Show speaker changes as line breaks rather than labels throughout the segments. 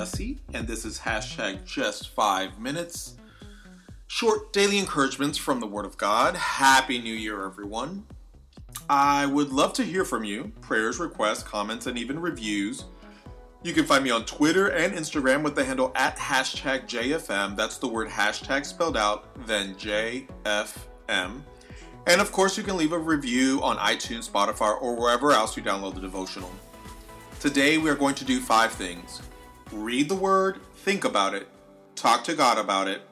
Jesse, and this is hashtag just five minutes. Short daily encouragements from the Word of God. Happy New Year, everyone. I would love to hear from you prayers, requests, comments, and even reviews. You can find me on Twitter and Instagram with the handle at hashtag JFM. That's the word hashtag spelled out, then JFM. And of course, you can leave a review on iTunes, Spotify, or wherever else you download the devotional. Today, we are going to do five things read the word, think about it, talk to God about it,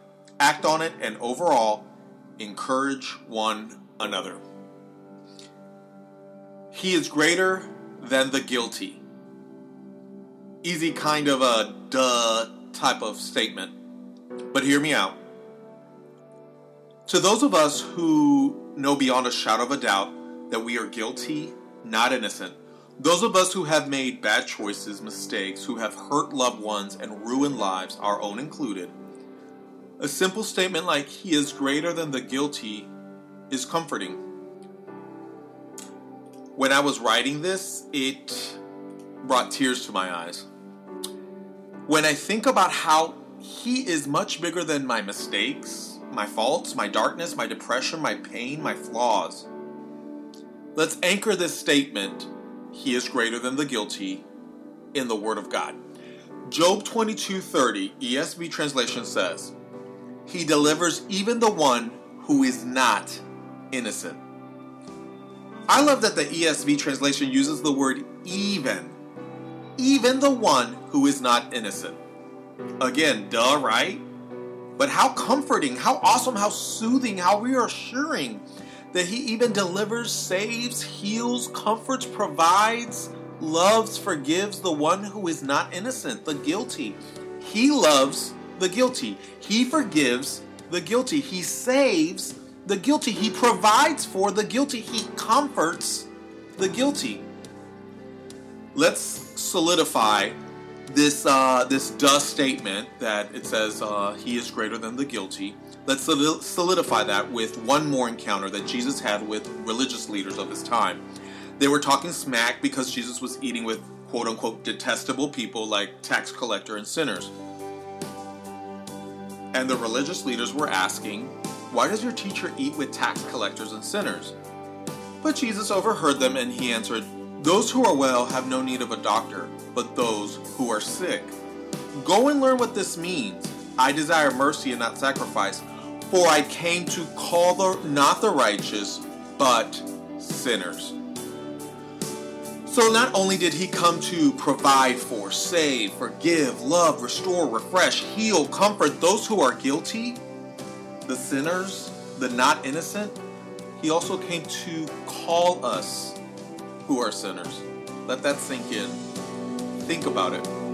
act on it, and overall, encourage one another. He is greater than the guilty. Easy kind of a duh type of statement. But hear me out. To those of us who know beyond a shadow of a doubt that we are guilty, not innocent, those of us who have made bad choices, mistakes, who have hurt loved ones and ruined lives, our own included, a simple statement like, He is greater than the guilty, is comforting. When I was writing this, it brought tears to my eyes. When I think about how He is much bigger than my mistakes, my faults, my darkness, my depression, my pain, my flaws. Let's anchor this statement he is greater than the guilty in the word of God. Job 22:30 ESV translation says, "He delivers even the one who is not innocent." I love that the ESV translation uses the word even. Even the one who is not innocent. Again, duh, right? But how comforting, how awesome, how soothing, how reassuring that he even delivers, saves, heals, comforts, provides, loves, forgives the one who is not innocent, the guilty. He loves the guilty. He forgives the guilty. He saves the guilty. He provides for the guilty. He comforts the guilty. Let's solidify this uh, this duh statement that it says uh, he is greater than the guilty. Let's solidify that with one more encounter that Jesus had with religious leaders of his time. They were talking smack because Jesus was eating with quote unquote detestable people like tax collector and sinners. And the religious leaders were asking, Why does your teacher eat with tax collectors and sinners? But Jesus overheard them and he answered, Those who are well have no need of a doctor, but those who are sick. Go and learn what this means. I desire mercy and not sacrifice, for I came to call the, not the righteous, but sinners. So not only did he come to provide for, save, forgive, love, restore, refresh, heal, comfort those who are guilty, the sinners, the not innocent, he also came to call us who are sinners. Let that sink in. Think about it.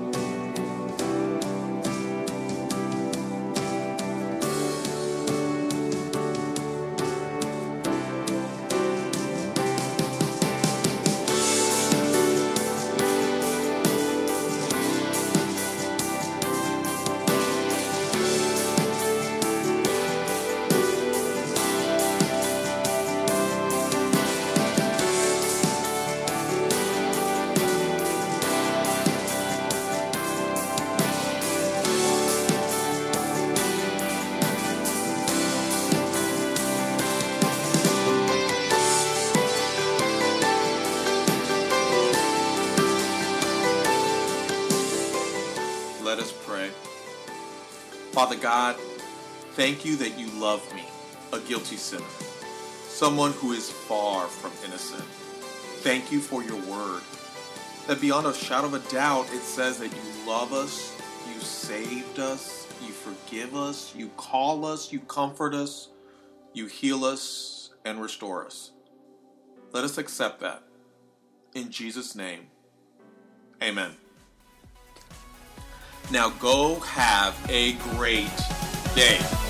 Father God, thank you that you love me, a guilty sinner, someone who is far from innocent. Thank you for your word. That beyond a shadow of a doubt, it says that you love us, you saved us, you forgive us, you call us, you comfort us, you heal us, and restore us. Let us accept that. In Jesus' name, amen. Now go have a great day.